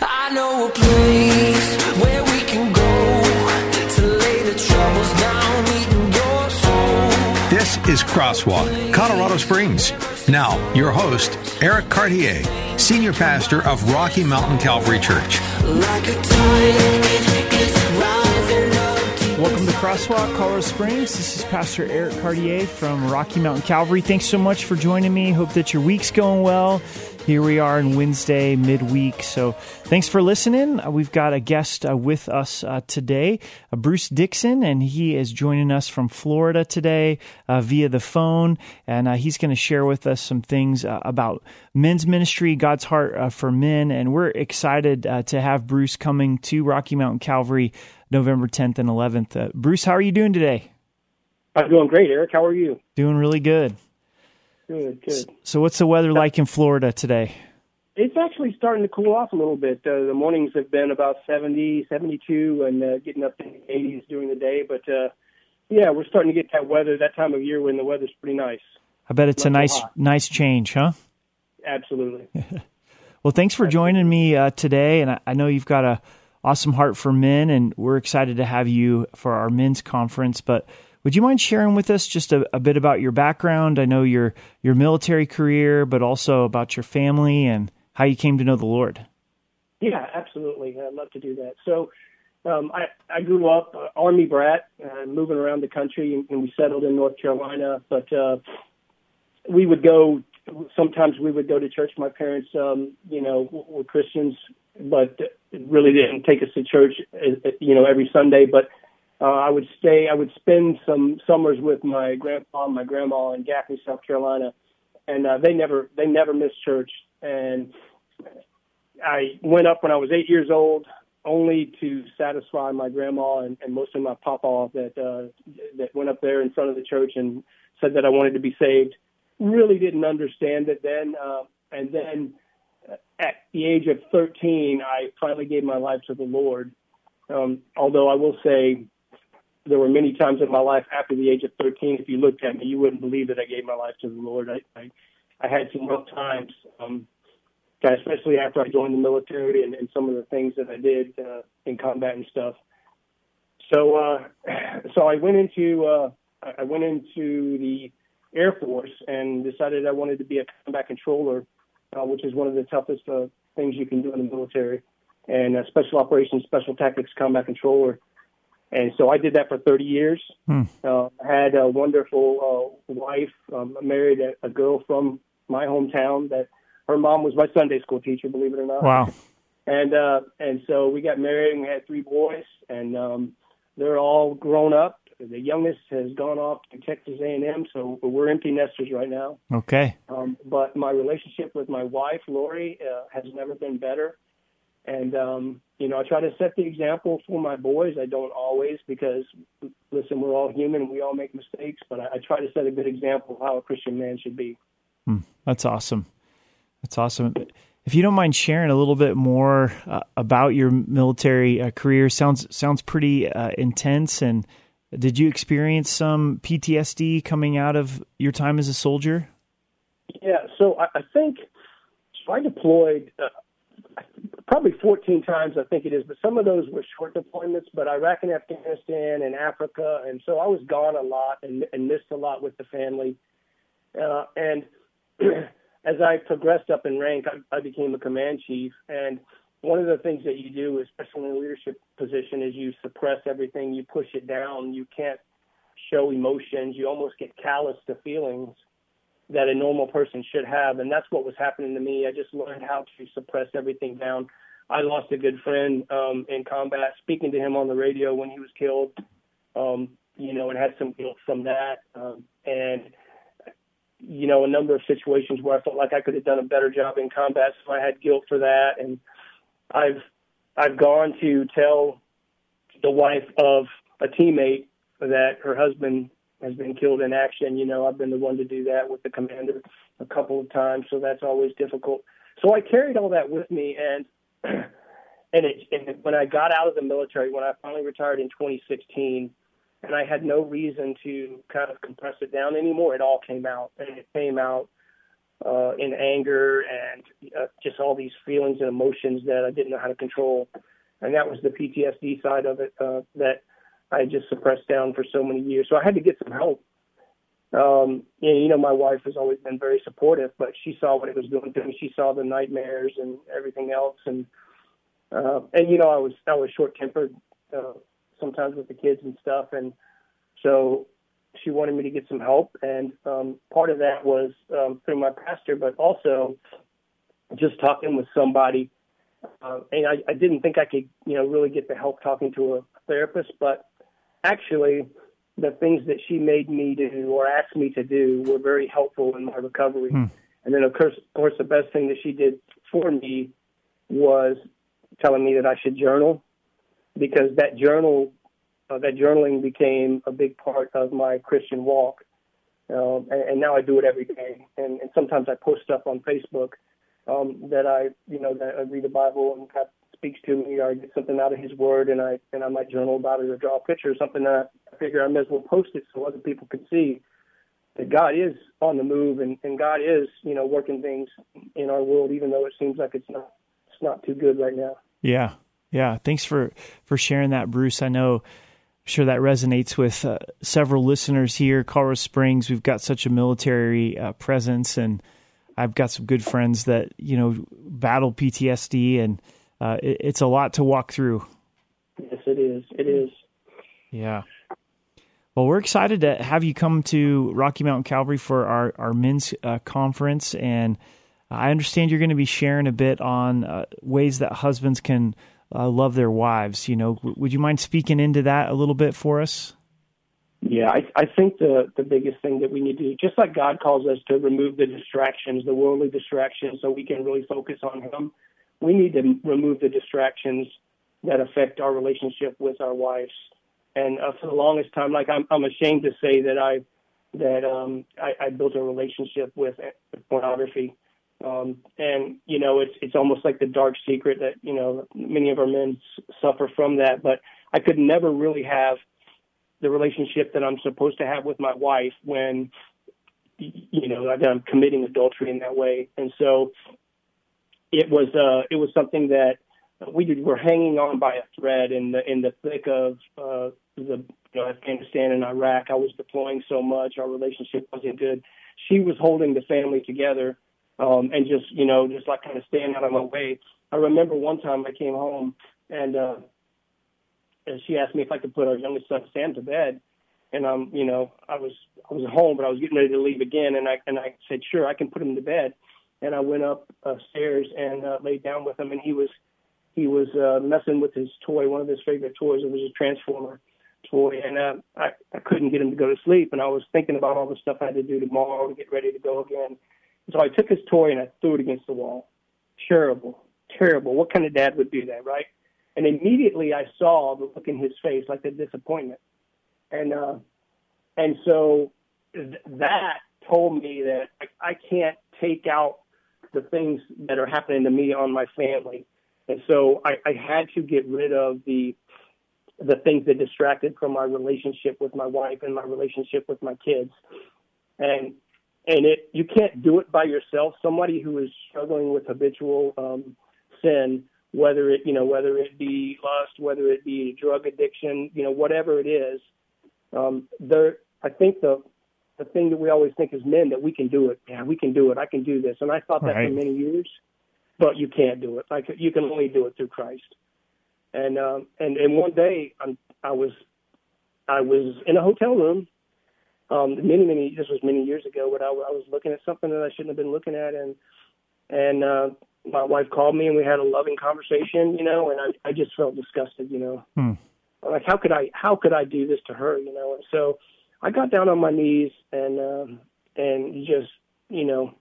I know a place where we can go to lay the troubles down, eating your soul. This is Crosswalk, Colorado Springs. Now, your host, Eric Cartier, Senior Pastor of Rocky Mountain Calvary Church. Like a tide, it is rising up deep Welcome to Crosswalk, Colorado Springs. This is Pastor Eric Cartier from Rocky Mountain Calvary. Thanks so much for joining me. Hope that your week's going well. Here we are in Wednesday, midweek. So thanks for listening. Uh, we've got a guest uh, with us uh, today, uh, Bruce Dixon, and he is joining us from Florida today uh, via the phone. And uh, he's going to share with us some things uh, about men's ministry, God's heart uh, for men. And we're excited uh, to have Bruce coming to Rocky Mountain Calvary November 10th and 11th. Uh, Bruce, how are you doing today? I'm doing great, Eric. How are you? Doing really good. Good, good. So, what's the weather like in Florida today? It's actually starting to cool off a little bit. Uh, the mornings have been about 70, 72, and uh, getting up in the 80s during the day. But uh, yeah, we're starting to get that weather, that time of year when the weather's pretty nice. I bet it's a Not nice, hot. nice change, huh? Absolutely. Well, thanks for joining me uh, today, and I, I know you've got a awesome heart for men, and we're excited to have you for our men's conference. But would you mind sharing with us just a, a bit about your background? I know your your military career, but also about your family and how you came to know the Lord. Yeah, absolutely. I'd love to do that. So, um, I I grew up uh, Army brat, uh, moving around the country, and, and we settled in North Carolina. But uh, we would go. Sometimes we would go to church. My parents, um, you know, were Christians, but really didn't take us to church, uh, uh, you know, every Sunday. But uh, I would stay. I would spend some summers with my grandpa and my grandma in Gaffney, South Carolina, and uh, they never they never missed church. And I went up when I was eight years old, only to satisfy my grandma and, and most of my papa that uh, that went up there in front of the church and said that I wanted to be saved. Really didn't understand it then, uh, and then uh, at the age of 13, I finally gave my life to the Lord. Um, although I will say, there were many times in my life after the age of 13. If you looked at me, you wouldn't believe that I gave my life to the Lord. I I, I had some rough times. Um, especially after I joined the military and, and some of the things that I did uh, in combat and stuff. So, uh, so I went into uh, I went into the Air Force and decided I wanted to be a combat controller, uh, which is one of the toughest uh, things you can do in the military, and uh, special operations, special tactics combat controller. And so I did that for 30 years. Hmm. Uh, had a wonderful uh, wife. Um, married a, a girl from my hometown that her mom was my Sunday school teacher, believe it or not. Wow. And uh and so we got married and we had three boys and um they're all grown up. The youngest has gone off to Texas A&M, so we're empty nesters right now. Okay. Um but my relationship with my wife, Lori, uh, has never been better. And um you know, I try to set the example for my boys. I don't always because listen, we're all human, we all make mistakes, but I, I try to set a good example of how a Christian man should be. Hmm. That's awesome. That's awesome. If you don't mind sharing a little bit more uh, about your military uh, career, sounds sounds pretty uh, intense. And did you experience some PTSD coming out of your time as a soldier? Yeah, so I, I think so I deployed uh, probably 14 times, I think it is, but some of those were short deployments. But Iraq and Afghanistan and Africa, and so I was gone a lot and, and missed a lot with the family. Uh, and as I progressed up in rank, I, I became a command chief. And one of the things that you do, especially in a leadership position, is you suppress everything, you push it down. You can't show emotions. You almost get callous to feelings that a normal person should have. And that's what was happening to me. I just learned how to suppress everything down. I lost a good friend um, in combat, speaking to him on the radio when he was killed, um, you know, and had some guilt from that. Um, and, you know, a number of situations where I felt like I could have done a better job in combat, so I had guilt for that. And I've I've gone to tell the wife of a teammate that her husband has been killed in action. You know, I've been the one to do that with the commander a couple of times, so that's always difficult. So I carried all that with me, and and it and when I got out of the military, when I finally retired in 2016, and I had no reason to kind of compress it down anymore. It all came out, and it came out uh, in anger and uh, just all these feelings and emotions that I didn't know how to control, and that was the PTSD side of it uh, that I had just suppressed down for so many years. So I had to get some help. Um, and, you know, my wife has always been very supportive, but she saw what it was doing to me. She saw the nightmares and everything else, and uh, and you know, I was I was short tempered uh, sometimes with the kids and stuff, and so she wanted me to get some help, and um, part of that was um, through my pastor, but also just talking with somebody. Uh, and I, I didn't think I could, you know, really get the help talking to a therapist, but actually, the things that she made me do or asked me to do were very helpful in my recovery. Hmm. And then, of course, of course, the best thing that she did for me was telling me that I should journal because that journal, uh, that journaling became a big part of my Christian walk. Um, and, and now I do it every day. And, and sometimes I post stuff on Facebook um, that I, you know, that I read the Bible and God speaks to me, or I get something out of His Word, and I and I might journal about it or draw a picture or something. That I figure I may as well post it so other people can see that God is on the move and, and God is, you know, working things in our world, even though it seems like it's not it's not too good right now. Yeah, yeah. Thanks for for sharing that, Bruce. I know. I'm sure that resonates with uh, several listeners here. Colorado Springs, we've got such a military uh, presence, and I've got some good friends that you know battle PTSD, and uh, it, it's a lot to walk through. Yes, it is. It is. Yeah. Well, we're excited to have you come to Rocky Mountain Calvary for our our men's uh, conference, and I understand you're going to be sharing a bit on uh, ways that husbands can uh, love their wives. You know, w- would you mind speaking into that a little bit for us? Yeah, I, I think the the biggest thing that we need to do, just like God calls us to remove the distractions, the worldly distractions, so we can really focus on Him. We need to remove the distractions that affect our relationship with our wives. And uh, for the longest time, like I'm, I'm ashamed to say that I that um, I, I built a relationship with, pornography. Um, and you know, it's it's almost like the dark secret that you know many of our men suffer from that. But I could never really have the relationship that I'm supposed to have with my wife when you know that I'm committing adultery in that way. And so it was uh, it was something that we were hanging on by a thread in the in the thick of uh, the you know, Afghanistan and Iraq. I was deploying so much, our relationship wasn't good. She was holding the family together um, and just you know just like kind of staying out of my way. I remember one time I came home and uh, and she asked me if I could put our youngest son Sam to bed. And um, you know, I was I was home, but I was getting ready to leave again, and I and I said, sure, I can put him to bed. And I went up uh, and uh, laid down with him, and he was he was uh, messing with his toy, one of his favorite toys. It was a transformer toy, and uh, I I couldn't get him to go to sleep, and I was thinking about all the stuff I had to do tomorrow to get ready to go again. So I took his toy and I threw it against the wall. Terrible, terrible. What kind of dad would do that, right? And immediately I saw the look in his face, like the disappointment, and uh, and so th- that told me that I, I can't take out the things that are happening to me on my family, and so I, I had to get rid of the the things that distracted from my relationship with my wife and my relationship with my kids, and and it you can't do it by yourself. Somebody who is struggling with habitual um, sin whether it you know whether it be lust, whether it be drug addiction, you know whatever it is. Um, there, I think the the thing that we always think as men that we can do it. Yeah, we can do it. I can do this, and I thought that Right. for many years, but you can't do it. Like you can only do it through Christ. And um, and and one day I'm, I was I was in a hotel room. Um, many many this was many years ago, but I, I was looking at something that I shouldn't have been looking at, and and uh, my wife called me and we had a loving conversation, you know, and I, I just felt disgusted, you know, Hmm. like how could I, how could I do this to her, you know? And so I got down on my knees and, um, and just, you know,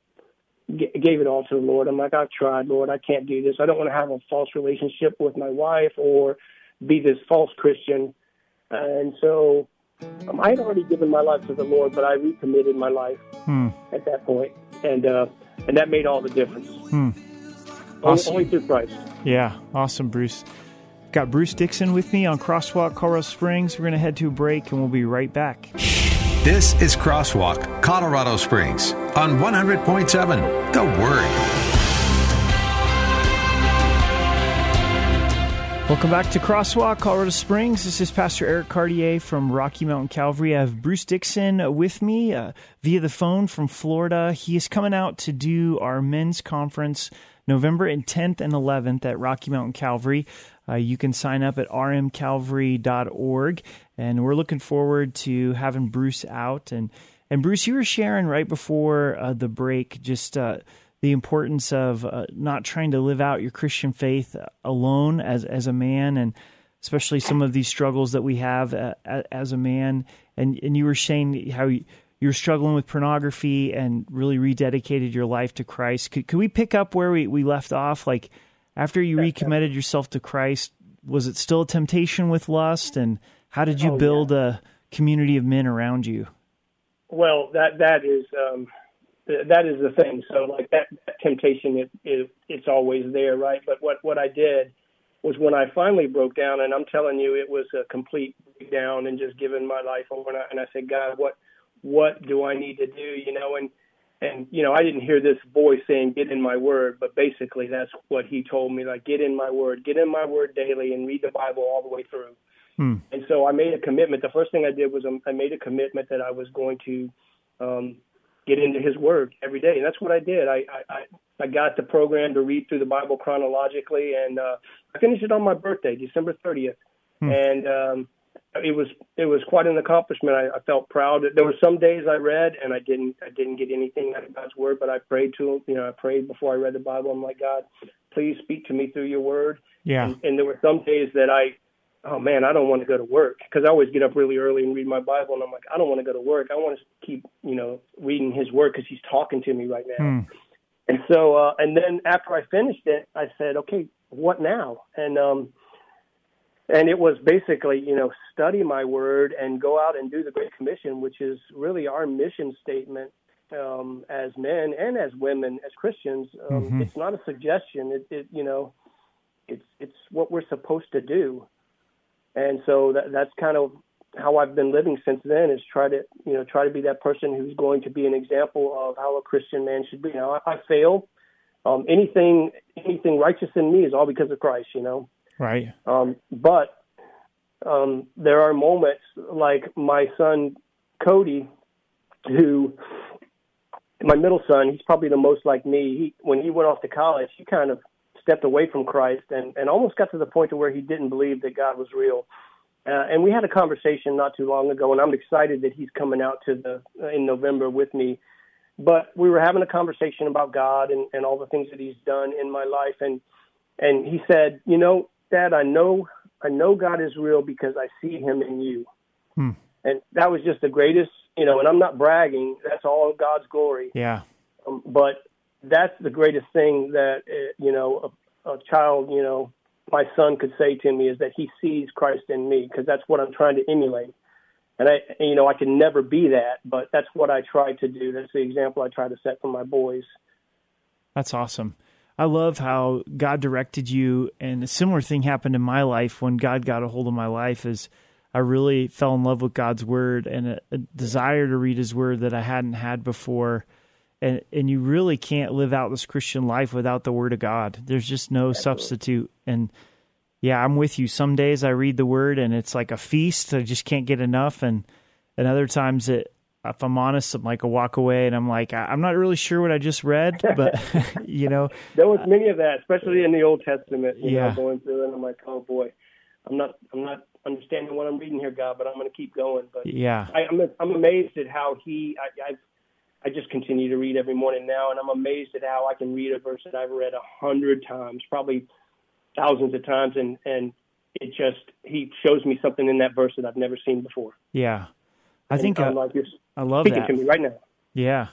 g- gave it all to the Lord. I'm like, I've tried, Lord. I can't do this. I don't want to have a false relationship with my wife or be this false Christian. And so um, I had already given my life to the Lord, but I recommitted my life Hmm. at that point, and uh, and that made all the difference. Hmm. Only, Awesome. only through Christ. Yeah, awesome, Bruce. Got Bruce Dixon with me on Crosswalk Colorado Springs. We're going to head to a break and we'll be right back. This is Crosswalk, Colorado Springs on 100.7 The Word. Welcome back to Crosswalk, Colorado Springs. This is Pastor Eric Cartier from Rocky Mountain Calvary. I have Bruce Dixon with me uh, via the phone from Florida. He is coming out to do our men's conference November 10th and 11th at Rocky Mountain Calvary. Uh, you can sign up at rmcalvary.org, and we're looking forward to having Bruce out. And and Bruce, you were sharing right before uh, the break just. Uh, the importance of uh, not trying to live out your Christian faith alone as as a man, and especially some of these struggles that we have uh, as a man. And and you were saying how you, you were struggling with pornography and really rededicated your life to Christ. Could could we pick up where we, we left off? Like after you recommitted yourself to Christ, was it still a temptation with lust? And how did you Oh, build a community of men around you? Well, that that is um, th- that is the thing. So like that, that temptation, it, it it's always there, right? But what what I did was when I finally broke down, and I'm telling you, it was a complete breakdown and just giving my life over. And I, and I said, God, what what do I need to do? You know, and and you know, I didn't hear this voice saying, "Get in my word," but basically that's what He told me. Like, get in my word, get in my word daily, and read the Bible all the way through. Hmm. And so I made a commitment. The first thing I did was um, I made a commitment that I was going to um, get into His Word every day, and that's what I did. I I, I got the program to read through the Bible chronologically, and uh, I finished it on my birthday, December 30th, and um, it was it was quite an accomplishment. I, I felt proud. There were some days I read and I didn't I didn't get anything out of God's Word, but I prayed to Him. You know, I prayed before I read the Bible. I'm like, God, please speak to me through Your Word. Yeah. And, and there were some days that I oh man, I don't want to go to work because I always get up really early and read my Bible, and I'm like, I don't want to go to work. I want to keep, you know, reading His Word because He's talking to me right now. Hmm. And so, uh, and then after I finished it, I said, okay, what now? And um, and it was basically, you know, study my Word and go out and do the Great Commission, which is really our mission statement um, as men and as women, as Christians. Um, Mhm. It's not a suggestion. It, it, you know, it's it's what we're supposed to do and so that that's kind of how I've been living since then is try to you know try to be that person who's going to be an example of how a Christian man should be. Now I, I fail. Um, anything anything righteous in me is all because of Christ, you know. Right. Um, but um, there are moments like my son Cody, who my middle son, he's probably the most like me. He when he went off to college, he kind of stepped away from Christ and, and almost got to the point to where he didn't believe that God was real. Uh, and we had a conversation not too long ago, and I'm excited that he's coming out to the in November with me. But we were having a conversation about God and, and all the things that He's done in my life, and and he said, you know, I know I know God is real because I see Him in you, Hmm. and that was just the greatest, you know. And I'm not bragging; that's all God's glory. Yeah. Um, but that's the greatest thing that uh, you know a, a child, you know, my son could say to me is that he sees Christ in me because that's what I'm trying to emulate. And I, you know, I can never be that, but that's what I try to do. That's the example I try to set for my boys. That's awesome. I love how God directed you, and a similar thing happened in my life when God got a hold of my life. Is I really fell in love with God's word and a, a desire to read His word that I hadn't had before. And and you really can't live out this Christian life without the word of God. There's just no substitute. And yeah, I'm with you. Some days I read the word and it's like a feast. I just can't get enough. And and other times it if I'm honest, I'm like a walk away and I'm like, I'm not really sure what I just read, but you know, There was many of that, especially in the Old Testament. You Yeah. know, going through and I'm like, oh boy, I'm not, I'm not understanding what I'm reading here, God, but I'm going to keep going. But yeah, I, I'm, I'm amazed at how he, I, I've, I just continue to read every morning now, and I'm amazed at how I can read a verse that I've read a hundred times, probably thousands of times, and and it just he shows me something in that verse that I've never seen before. yeah. I think uh, like, I love speaking that. to me right now. Yeah.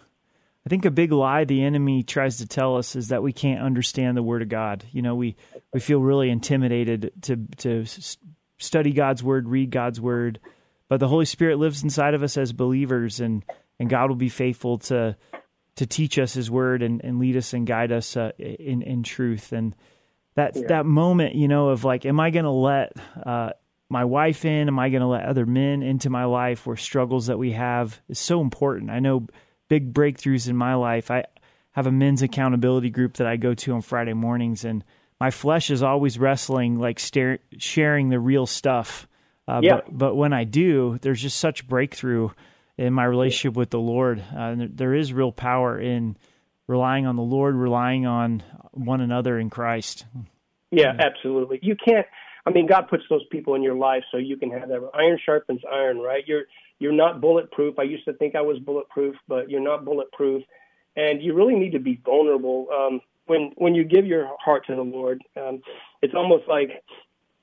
I think a big lie the enemy tries to tell us is that we can't understand the Word of God. You know, we we feel really intimidated to to study God's Word, read God's Word, but the Holy Spirit lives inside of us as believers, and and God will be faithful to to teach us His Word and, and lead us and guide us uh, in in truth. And that yeah. that moment, you know, of like, am I going to let uh, my wife in? Am I going to let other men into my life? Where struggles that we have is so important. I know big breakthroughs in my life. I have a men's accountability group that I go to on Friday mornings, and my flesh is always wrestling, like stare, sharing the real stuff. Uh, yeah. but, but when I do, there's just such breakthrough in my relationship with the Lord. Uh, there is real power in relying on the Lord, relying on one another in Christ. Yeah, absolutely. You can't. I mean, God puts those people in your life so you can have that. Iron sharpens iron, right? You're you're not bulletproof. I used to think I was bulletproof, but you're not bulletproof, and you really need to be vulnerable. Um, when when you give your heart to the Lord, um, it's almost like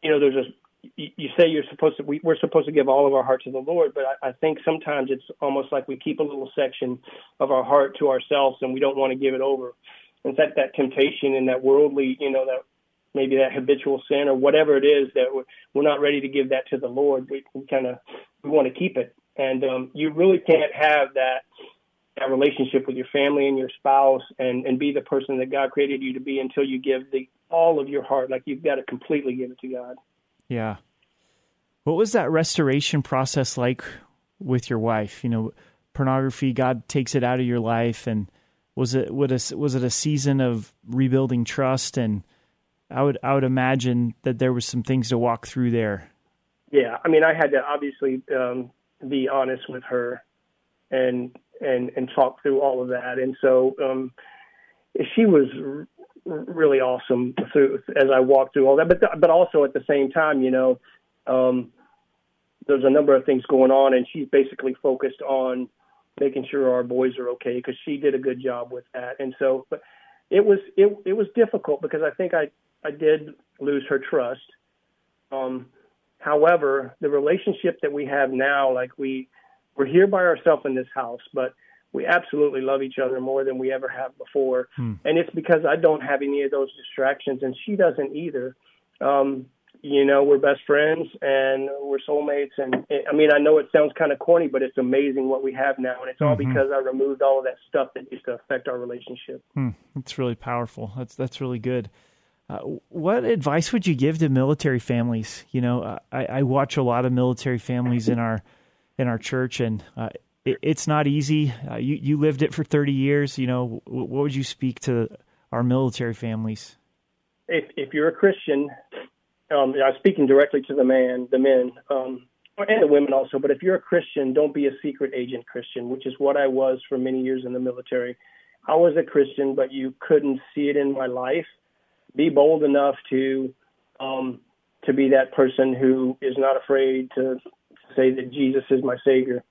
you know there's a you say you're supposed to we, we're supposed to give all of our heart to the Lord, but I, I think sometimes it's almost like we keep a little section of our heart to ourselves and we don't want to give it over. In fact, that temptation and that worldly, you know, that maybe that habitual sin or whatever it is that we're, we're not ready to give that to the Lord. We, we kind of we want to keep it, and um, you really can't have that that relationship with your family and your spouse and and be the person that God created you to be until you give the all of your heart. Like you've got to completely give it to God. Yeah. What was that restoration process like with your wife? You know, pornography, God takes it out of your life, and was it was it a season of rebuilding trust? And I would I would imagine that there was some things to walk through there. Yeah, I mean, I had to obviously um, be honest with her and and and talk through all of that. And so um, she was r- really awesome through as I walked through all that. But th- but also at the same time, you know, um, there's a number of things going on, and she's basically focused on making sure our boys are okay because she did a good job with that. And so, but it was it it was difficult because I think I I did lose her trust. Um, However, the relationship that we have now, like we we're here by ourselves in this house, but we absolutely love each other more than we ever have before. Hmm. And it's because I don't have any of those distractions and she doesn't either. Um, you know, we're best friends and we're soulmates. And I mean, I know it sounds kind of corny, but it's amazing what we have now. And it's all mm-hmm. because I removed all of that stuff that used to affect our relationship. Hmm. It's really powerful. That's, that's really good. Uh, what advice would you give to military families? You know, I, I, watch a lot of military families in our in our church, and uh, it, it's not easy. Uh, you you lived it for thirty years. You know, what would you speak to our military families? If if you're a Christian, um, I'm speaking directly to the man, the men, um, and the women also. But if you're a Christian, don't be a secret agent Christian, which is what I was for many years in the military. I was a Christian, but you couldn't see it in my life be bold enough to um, to be that person who is not afraid to say that Jesus is my Savior.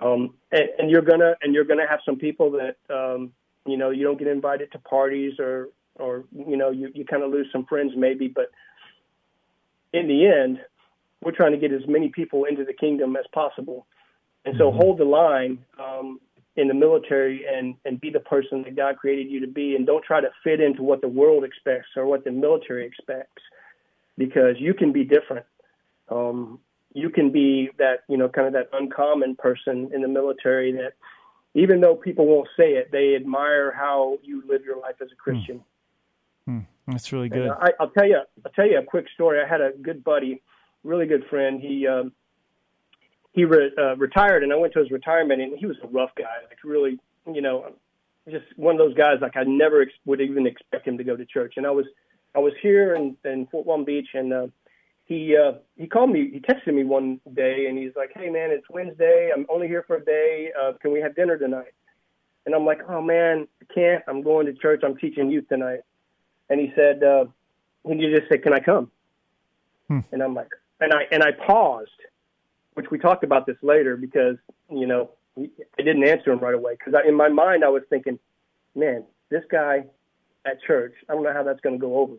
Um, and, and you're gonna and you're gonna have some people that um, you know you don't get invited to parties or or you know you, you kind of lose some friends maybe, but in the end, we're trying to get as many people into the kingdom as possible. And so mm-hmm. hold the line. Um, in the military and and be the person that God created you to be. And don't try to fit into what the world expects or what the military expects because you can be different. Um you can be that you know kind of that uncommon person in the military that even though people won't say it they admire how you live your life as a Christian. Hmm. Hmm. that's really good. I, I'll tell you I'll tell you a quick story. I had a good buddy really good friend. He um he re- uh, retired, and I went to his retirement, and he was a rough guy, like really, you know, just one of those guys. Like I never ex- would even expect him to go to church. And I was, I was here in, in Fort Walton Beach, and uh, he uh, he called me. He texted me one day, and he's like, "Hey man, it's Wednesday. I'm only here for a day. Uh, can we have dinner tonight?" And I'm like, "Oh man, I can't. I'm going to church. I'm teaching youth tonight." And he said, uh, "Can you just say, can I come?" Hmm. And I'm like, and I and I paused which we talked about this later because you know I didn't answer him right away because in my mind I was thinking, man, this guy at church, I don't know how that's going to go over.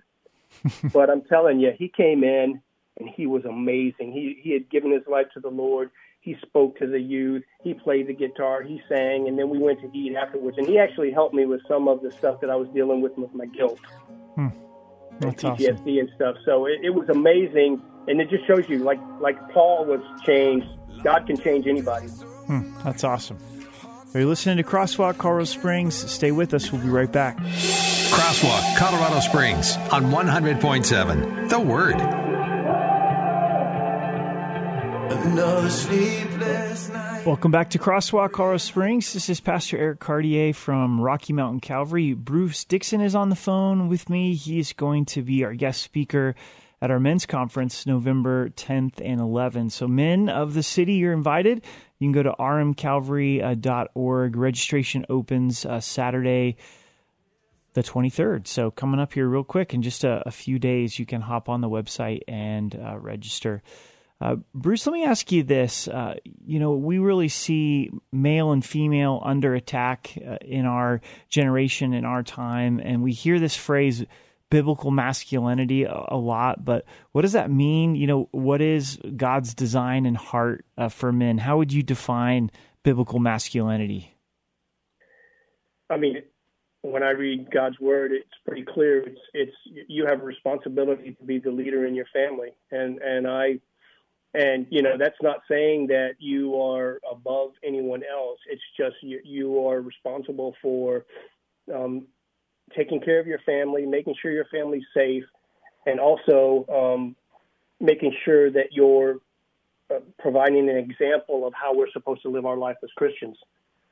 but I'm telling you, he came in and he was amazing. He he had given his life to the Lord. he spoke to the youth, he played the guitar, he sang, and then we went to eat afterwards. And he actually helped me with some of the stuff that I was dealing with with my guilt hmm. And That's PTSD awesome. and stuff. So it, it was amazing, and it just shows you, like like Paul was changed. God can change anybody. Hmm, that's awesome. Are you listening to Crosswalk Colorado Springs? Stay with us. We'll be right back. Crosswalk, Colorado Springs on 100.7. The Word. Another sleepless night. Welcome back to Crosswalk Colorado Springs. This is Pastor Eric Cartier from Rocky Mountain Calvary. Bruce Dixon is on the phone with me. He is going to be our guest speaker at our men's conference November 10th and 11th. So, men of the city, you're invited. You can go to rmcalvary.org. Registration opens uh, Saturday, the 23rd. So, coming up here real quick in just a, a few days, you can hop on the website and uh, register. Uh, Bruce, let me ask you this. Uh, you know, we really see male and female under attack uh, in our generation, in our time, and we hear this phrase, biblical masculinity, a, a lot. But what does that mean? You know, what is God's design and heart uh, for men? How would you define biblical masculinity? I mean, when I read God's word, it's pretty clear. It's it's you have a responsibility to be the leader in your family, and and I, and you know that's not saying that you are above anyone else. It's just you you are responsible for um, taking care of your family, making sure your family's safe, and also um, making sure that you're uh, providing an example of how we're supposed to live our life as Christians.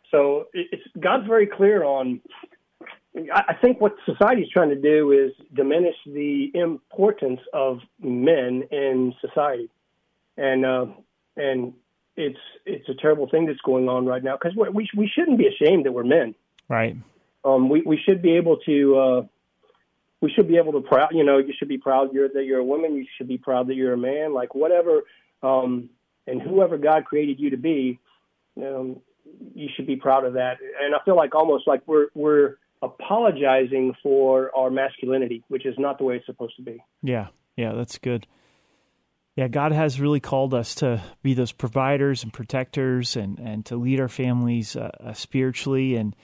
So it's God's very clear on. I think what society is trying to do is diminish the importance of men in society, and uh, and it's it's a terrible thing that's going on right now because we we shouldn't be ashamed that we're men. Right. Um, we we should be able to uh, we should be able to proud you know you should be proud you're that you're a woman you should be proud that you're a man like whatever um, and whoever God created you to be um, you should be proud of that and I feel like almost like we're we're apologizing for our masculinity which is not the way it's supposed to be Yeah, yeah, that's good. Yeah, God has really called us to be those providers and protectors, and and to lead our families uh, uh, spiritually. And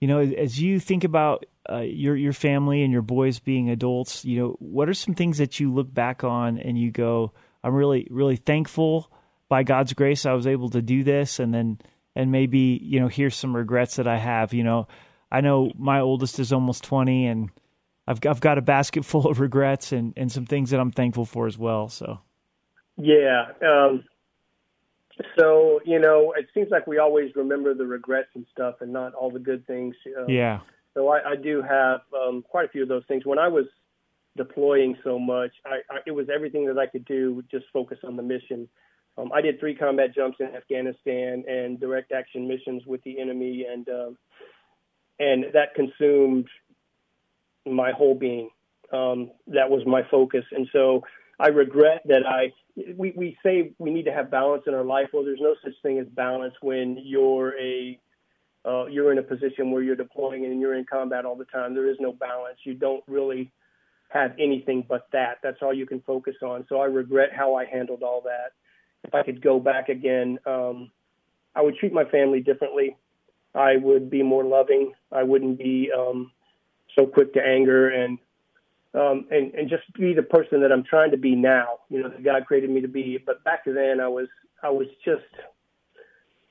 you know, as you think about uh, your your family and your boys being adults, you know, what are some things that you look back on and you go, "I'm really really thankful by God's grace I was able to do this," and then and maybe you know, here's some regrets that I have. You know, I know my oldest is almost twenty, and I've I've got a basket full of regrets and, and some things that I'm thankful for as well. So Yeah. Um, so you know, it seems like we always remember the regrets and stuff, and not all the good things. Um, yeah, So I, I do have um, quite a few of those things. When I was deploying so much, I, I, it was everything that I could do, just focus on the mission. Um, I did three combat jumps in Afghanistan and direct action missions with the enemy, and um, and that consumed my whole being. Um, that was my focus, and so I regret that I. We we say we need to have balance in our life. Well, there's no such thing as balance when you're a uh, you're in a position where you're deploying and you're in combat all the time. There is no balance. You don't really have anything but that. That's all you can focus on. So I regret how I handled all that. If I could go back again, um, I would treat my family differently. I would be more loving. I wouldn't be um, so quick to anger and um, and and just be the person that I'm trying to be now. You know, that God created me to be. But back then, I was I was just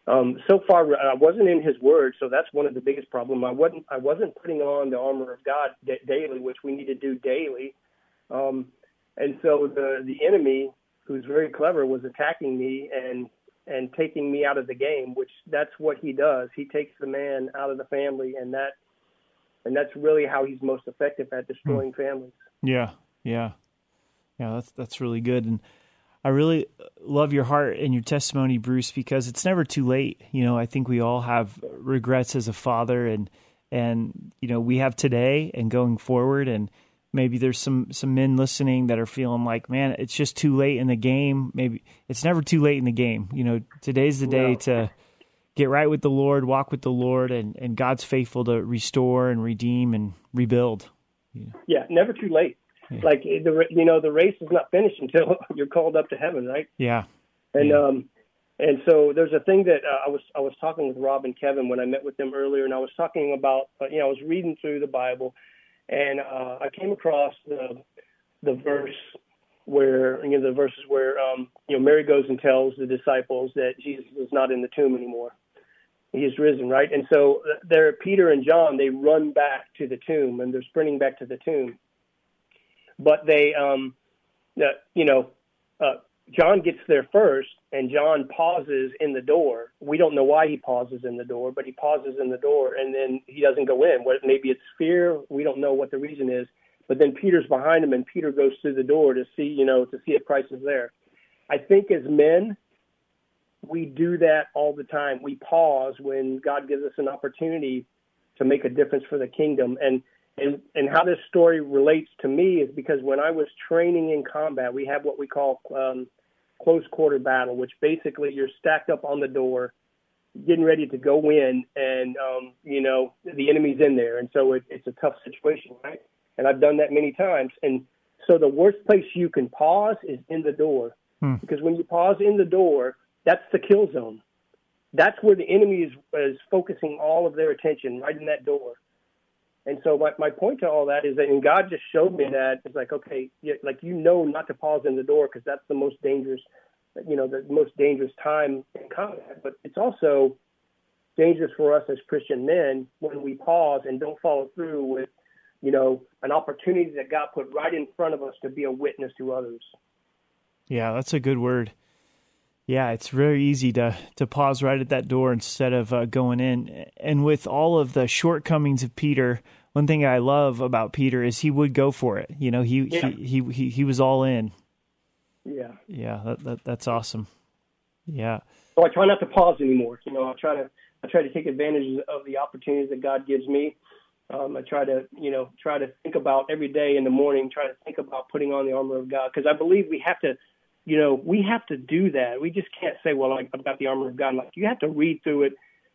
um, so far I wasn't in His Word, so that's one of the biggest problem. I wasn't I wasn't putting on the armor of God da- daily, which we need to do daily. Um, and so the the enemy, who's very clever, was attacking me and and taking me out of the game, which that's what he does. He takes the man out of the family, and that and that's really how he's most effective at destroying hmm. families. yeah, yeah, yeah. That's that's really good, and I really love your heart and your testimony, Bruce, because it's never too late. You know, I think we all have regrets as a father, and and you know we have today and going forward, and maybe there's some some men listening that are feeling like, man, it's just too late in the game. Maybe it's never too late in the game. You know, today's the day No. to get right with the Lord, walk with the Lord, and and God's faithful to restore and redeem and rebuild. Yeah, never too late. Like the you know the race is not finished until you're called up to heaven, right? Yeah, And Yeah. um, And so there's a thing that uh, I was I was talking with Rob and Kevin when I met with them earlier, and I was talking about uh, you know I was reading through the Bible, and uh, I came across the the verse where you know the verses where um, you know Mary goes and tells the disciples that Jesus is not in the tomb anymore. He is risen, right? And so there, Peter and John they run back to the tomb and they're sprinting back to the tomb, but they um, you know uh, John gets there first, and John pauses in the door. We don't know why he pauses in the door, but he pauses in the door, and then he doesn't go in. What maybe it's fear. We don't know what the reason is. But then Peter's behind him, and Peter goes through the door to see, you know, to see if Christ is there. I think as men, we do that all the time. We pause when God gives us an opportunity to make a difference for the kingdom. And and and how this story relates to me is because when I was training in combat, we have what we call um, close quarter battle, which basically you're stacked up on the door, getting ready to go in, and um, you know the enemy's in there, and so it, it's a tough situation, right? And I've done that many times, and so the worst place you can pause is in the door, hmm. because when you pause in the door, that's the kill zone. That's where the enemy is is focusing all of their attention, right in that door. And so my, my point to all that is that, and God just showed me that it's like, okay, like you know not to pause in the door because that's the most dangerous, you know, the most dangerous time in combat. But it's also dangerous for us as Christian men when we pause and don't follow through with, you know, an opportunity that God put right in front of us to be a witness to others. Yeah, that's a good word. Yeah, it's very easy to to pause right at that door instead of uh, going in. And with all of the shortcomings of Peter, one thing I love about Peter is he would go for it. You know, he yeah. he, he, he he was all in. Yeah. Yeah, that, that that's awesome. Yeah. So I try not to pause anymore. You know, I try to I try to take advantage of the opportunities that God gives me. Um, I try to, you know, try to think about every day in the morning, try to think about putting on the armor of God because I believe we have to you know, we have to do that. We just can't say, well, I've got the armor of God. Like, you have to read through it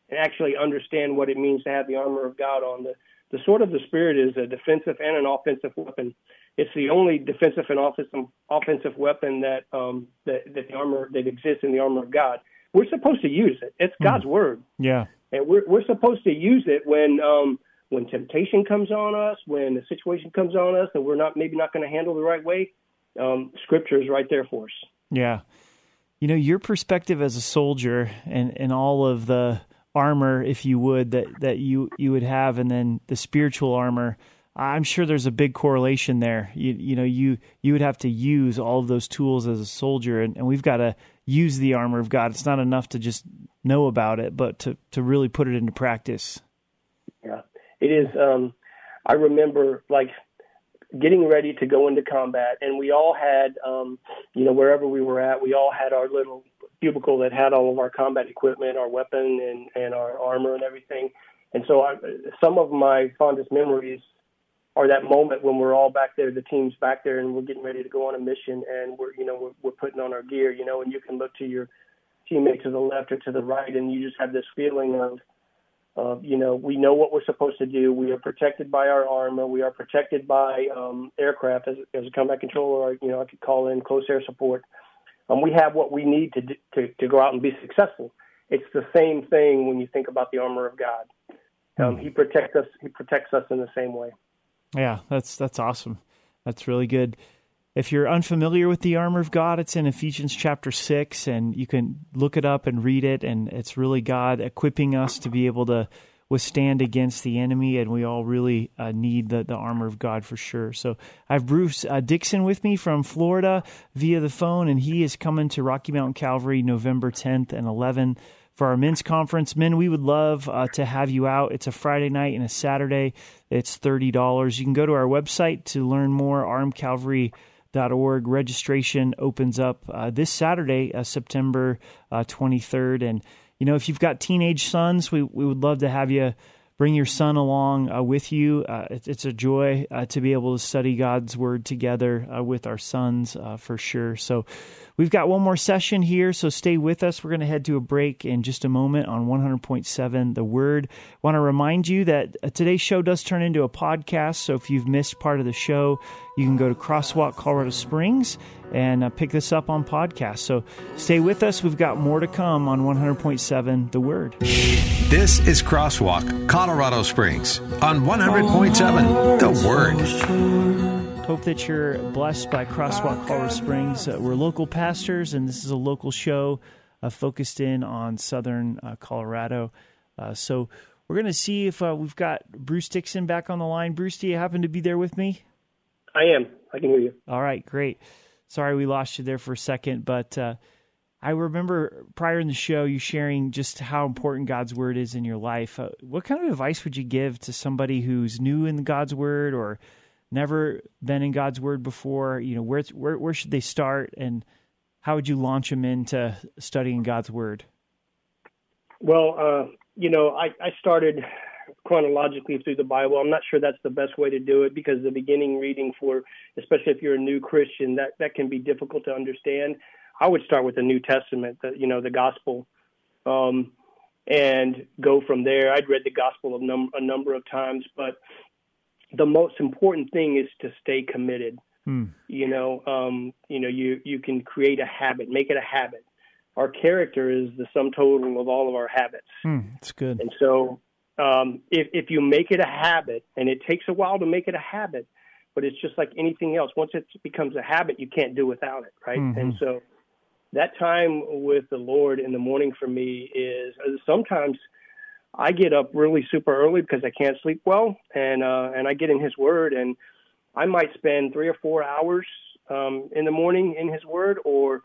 and actually understand what it means to have the armor of God on. The, the sword of the Spirit is a defensive and an offensive weapon. It's the only defensive and offensive, offensive weapon that, um, that, that the armor, that exists in the armor of God. We're supposed to use it. It's God's mm. word. Yeah. And we're, we're supposed to use it when, um, when temptation comes on us, when a situation comes on us that we're not, maybe not going to handle the right way um, scripture is right there for us. Yeah. You know, your perspective as a soldier and, and all of the armor, if you would, that, that you, you would have, and then the spiritual armor, I'm sure there's a big correlation there. You, you know, you, you would have to use all of those tools as a soldier, and, and we've got to use the armor of God. It's not enough to just know about it, but to, to really put it into practice. Yeah, it is. Um, I remember, like, getting ready to go into combat, and we all had, um, you know, wherever we were at, we all had our little cubicle that had all of our combat equipment, our weapon, and and our armor and everything. And so, I, some of my fondest memories are that moment when we're all back there, the team's back there, and we're getting ready to go on a mission, and we're, you know, we're, we're putting on our gear, you know, and you can look to your teammate to the left or to the right, and you just have this feeling of uh, you know, we know what we're supposed to do. We are protected by our armor. We are protected by um, aircraft as, as a combat controller. Or, you know, I could call in close air support. Um, we have what we need to, to to go out and be successful. It's the same thing when you think about the armor of God. Um, he protects us. He protects us in the same way. Yeah, that's that's awesome. That's really good. If you're unfamiliar with the armor of God, it's in Ephesians chapter 6, and you can look it up and read it. And it's really God equipping us to be able to withstand against the enemy. And we all really uh, need the, the armor of God for sure. So I have Bruce uh, Dixon with me from Florida via the phone, and he is coming to Rocky Mountain Calvary November 10th and 11th for our men's conference. Men, we would love uh, to have you out. It's a Friday night and a Saturday. It's $30. You can go to our website to learn more, rmcalvary.com org. Registration opens up uh, this Saturday, uh, September uh, 23rd. And, you know, if you've got teenage sons, we, we would love to have you bring your son along uh, with you. Uh, it's, it's, a joy uh, to be able to study God's Word together with our sons for sure. So we've got one more session here, so stay with us. We're going to head to a break in just a moment on 100.7 The Word. Want to remind you that uh, today's show does turn into a podcast, so if you've missed part of the show, you can go to Crosswalk Colorado Springs and uh, pick this up on podcast. So stay with us. We've got more to come on 100.7 The Word. This is Crosswalk, Colorado Springs on 100.7 The Word. Hope that you're blessed by Crosswalk Colorado Springs. Uh, we're local pastors, and this is a local show uh, focused in on southern uh, Colorado. Uh, so we're going to see if uh, we've got Bruce Dixon back on the line. Bruce, do you happen to be there with me? I am. I can hear you. All right, great. Sorry we lost you there for a second, but uh, I remember prior in the show you sharing just how important God's word is in your life. Uh, what kind of advice would you give to somebody who's new in God's word or never been in God's word before? You know, where where where should they start, and how would you launch them into studying God's word? Well, uh, you know, I, I started chronologically through the Bible. I'm not sure that's the best way to do it because the beginning reading for, especially if you're a new Christian, that that can be difficult to understand. I would start with the New Testament, the, you know, the Gospel, um, and go from there. I'd read the Gospel a, num- a number of times, but the most important thing is to stay committed. Hmm. You know, um, you know, you you can create a habit, make it a habit. Our character is the sum total of all of our habits. Hmm, that's good. And so, um, if if you make it a habit, and it takes a while to make it a habit, but it's just like anything else. Once it becomes a habit, you can't do without it, right? Mhm. And so, that time with the Lord in the morning for me is sometimes I get up really super early because I can't sleep well, and uh, and I get in His Word, and I might spend three or four hours um, in the morning in His Word, or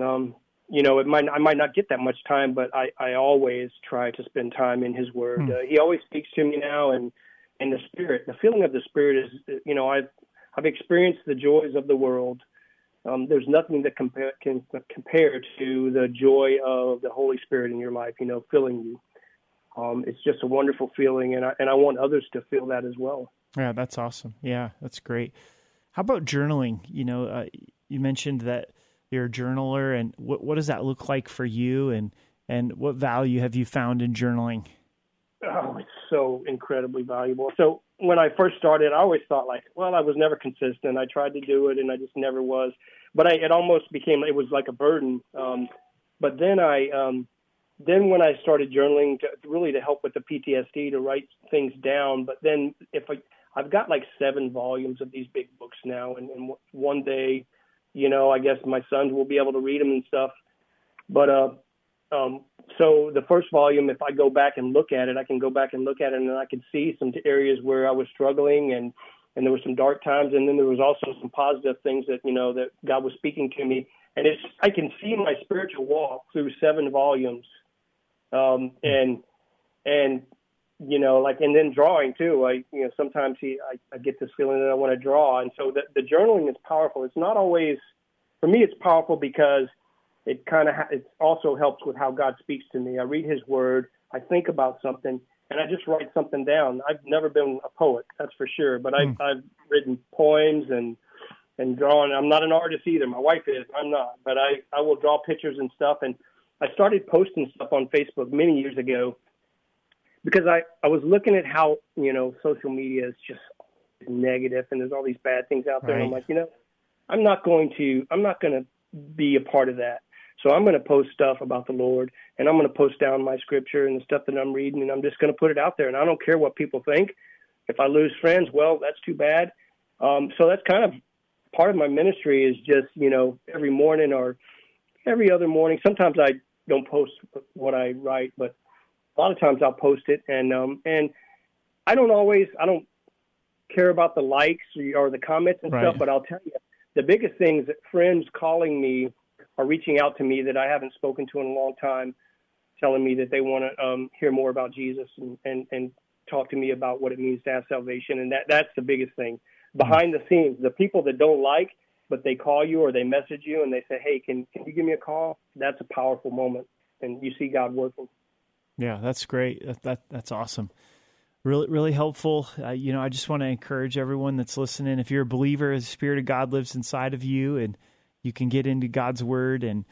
um, you know, it might I might not get that much time, but I I always try to spend time in His Word. Hmm. Uh, he always speaks to me now, and and the Spirit, the feeling of the Spirit is, you know, I've I've experienced the joys of the world. Um, there's nothing that compare, can compare to the joy of the Holy Spirit in your life. You know, filling you. Um, it's just a wonderful feeling, and I and I want others to feel that as well. Yeah, that's awesome. Yeah, that's great. How about journaling? You know, uh, you mentioned that you're a journaler, and what what does that look like for you? And and what value have you found in journaling? Oh, it's so incredibly valuable. So when I first started, I always thought like, well, I was never consistent. I tried to do it, and I just never was. But I, it almost became it was like a burden. Um, but then I, um, then when I started journaling, to, really to help with the PTSD, to write things down. But then if I, I've got like seven volumes of these big books now, and, and one day, you know, I guess my sons will be able to read them and stuff. But uh, um, so the first volume, if I go back and look at it, I can go back and look at it, and I can see some areas where I was struggling, and and there were some dark times, and then there was also some positive things that you know that God was speaking to me, and it's I can see my spiritual walk through seven volumes, um, and and you know like and then drawing too. I you know sometimes he I, I get this feeling that I want to draw, and so the, the journaling is powerful. It's not always for me. It's powerful because it kind of ha- it also helps with how God speaks to me. I read His Word, I think about something, and I just write something down. I've never been a poet, that's for sure, but I've I've written poems and and drawn. I'm not an artist either. My wife is. I'm not, but I I will draw pictures and stuff. And I started posting stuff on Facebook many years ago because I I was looking at how you know social media is just negative and there's all these bad things out there. And I'm like, you know, I'm not going to I'm not going to be a part of that. So I'm going to post stuff about the Lord, and I'm going to post down my scripture and the stuff that I'm reading, and I'm just going to put it out there. And I don't care what people think. If I lose friends, well, that's too bad. Um, so that's kind of part of my ministry is just you know every morning or every other morning. Sometimes I don't post what I write, but a lot of times I'll post it, and um, and I don't always I don't care about the likes or the comments and Right. stuff, but I'll tell you the biggest things that friends calling me are reaching out to me that I haven't spoken to in a long time, telling me that they want to um, hear more about Jesus and, and, and talk to me about what it means to have salvation. And that, that's the biggest thing. Behind the scenes, the people that don't like, but they call you or they message you and they say, hey, can, can you give me a call? That's a powerful moment. And you see God working. Yeah, that's great. That, that that's awesome. Really, really helpful. Uh, you know, I just want to encourage everyone that's listening. If you're a believer, the Spirit of God lives inside of you, and you can get into God's Word and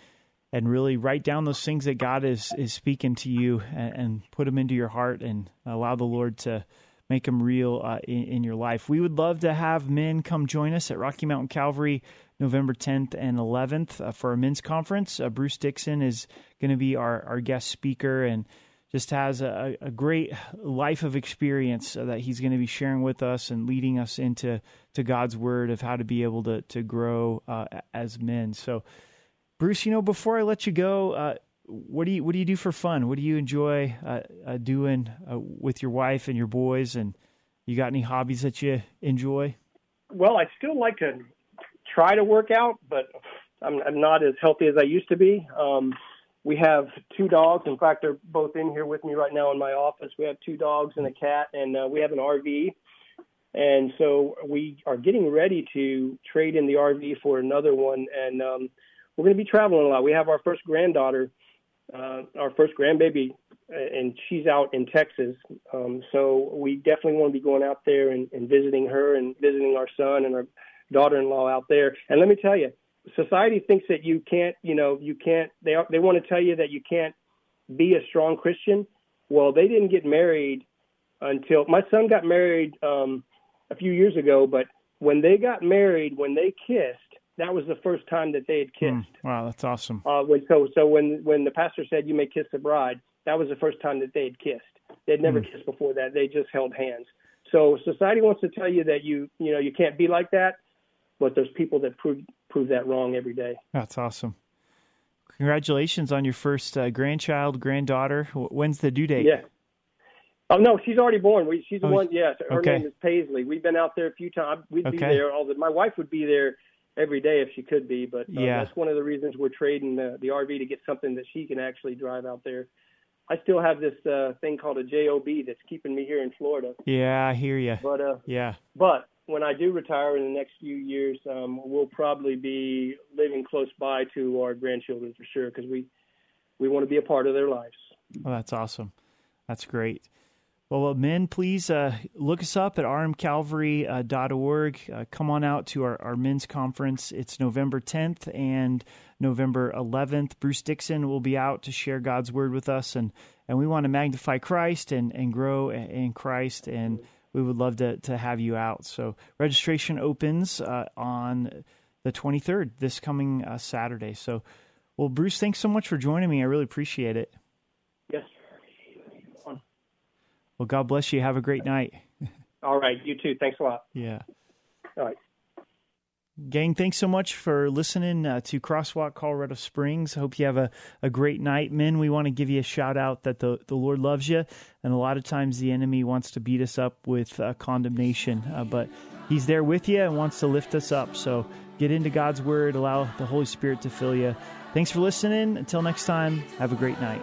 and really write down those things that God is is speaking to you and, and put them into your heart and allow the Lord to make them real uh, in, in, your life. We would love to have men come join us at Rocky Mountain Calvary November 10th and 11th uh, for a men's conference. Uh, Bruce Dixon is going to be our, our guest speaker and just has a, a great life of experience that he's going to be sharing with us and leading us into to God's word of how to be able to to grow uh, as men. So, Bruce, you know, before I let you go, uh, what do you what do you do for fun? What do you enjoy uh, uh doing uh, with your wife and your boys? And you got any hobbies that you enjoy? Well, I still like to try to work out, but I'm, I'm not as healthy as I used to be. Um, we have two dogs. In fact, they're both in here with me right now in my office. We have two dogs and a cat, and uh, we have an RV. And so we are getting ready to trade in the RV for another one, and um, we're going to be traveling a lot. We have our first granddaughter, uh, our first grandbaby, and she's out in Texas. Um, so we definitely want to be going out there and, and visiting her and visiting our son and our daughter-in-law out there. And let me tell you, society thinks that you can't, you know, you can't. They they want to tell you that you can't be a strong Christian. Well, they didn't get married until my son got married um, a few years ago. But when they got married, when they kissed, that was the first time that they had hmm. kissed. Mm, wow, that's awesome. Uh, when so so when when the pastor said you may kiss the bride, that was the first time that they had kissed. They'd never mm. kissed before that. They just held hands. So society wants to tell you that you you know you can't be like that but there's people that prove prove that wrong every day. That's awesome. Congratulations on your first uh, grandchild, granddaughter. When's the due date? Yeah. Oh no, she's already born. We, she's the oh, one. Yes, her okay. name is Paisley. We've been out there a few times. We'd okay. be there all the. My wife would be there every day if she could be, but uh, yeah. that's one of the reasons we're trading the, the RV to get something that she can actually drive out there. I still have this uh, thing called a job that's keeping me here in Florida. Yeah, I hear you. But uh, yeah, but when I do retire in the next few years, um, we'll probably be living close by to our grandchildren for sure because we we want to be a part of their lives. Oh, that's awesome. That's great. Well, men, please uh, look us up at rmcalvary.org. Uh, come on out to our, our men's conference. It's November 10th and November 11th. Bruce Dixon will be out to share God's word with us, and, and we want to magnify Christ and, and grow in Christ and we would love to, to have you out. So registration opens uh, on the 23rd, this coming uh, Saturday. So, well, Bruce, thanks so much for joining me. I really appreciate it. Yes. Well, God bless you. Have a great night. All right. You too. Thanks a lot. Yeah. All right. Gang, thanks so much for listening uh, to Crosswalk Colorado Springs. Hope you have a, a great night. Men, we want to give you a shout out that the, the Lord loves you. And a lot of times the enemy wants to beat us up with uh, condemnation, uh, but He's there with you and wants to lift us up. So get into God's Word, allow the Holy Spirit to fill you. Thanks for listening. Until next time, have a great night.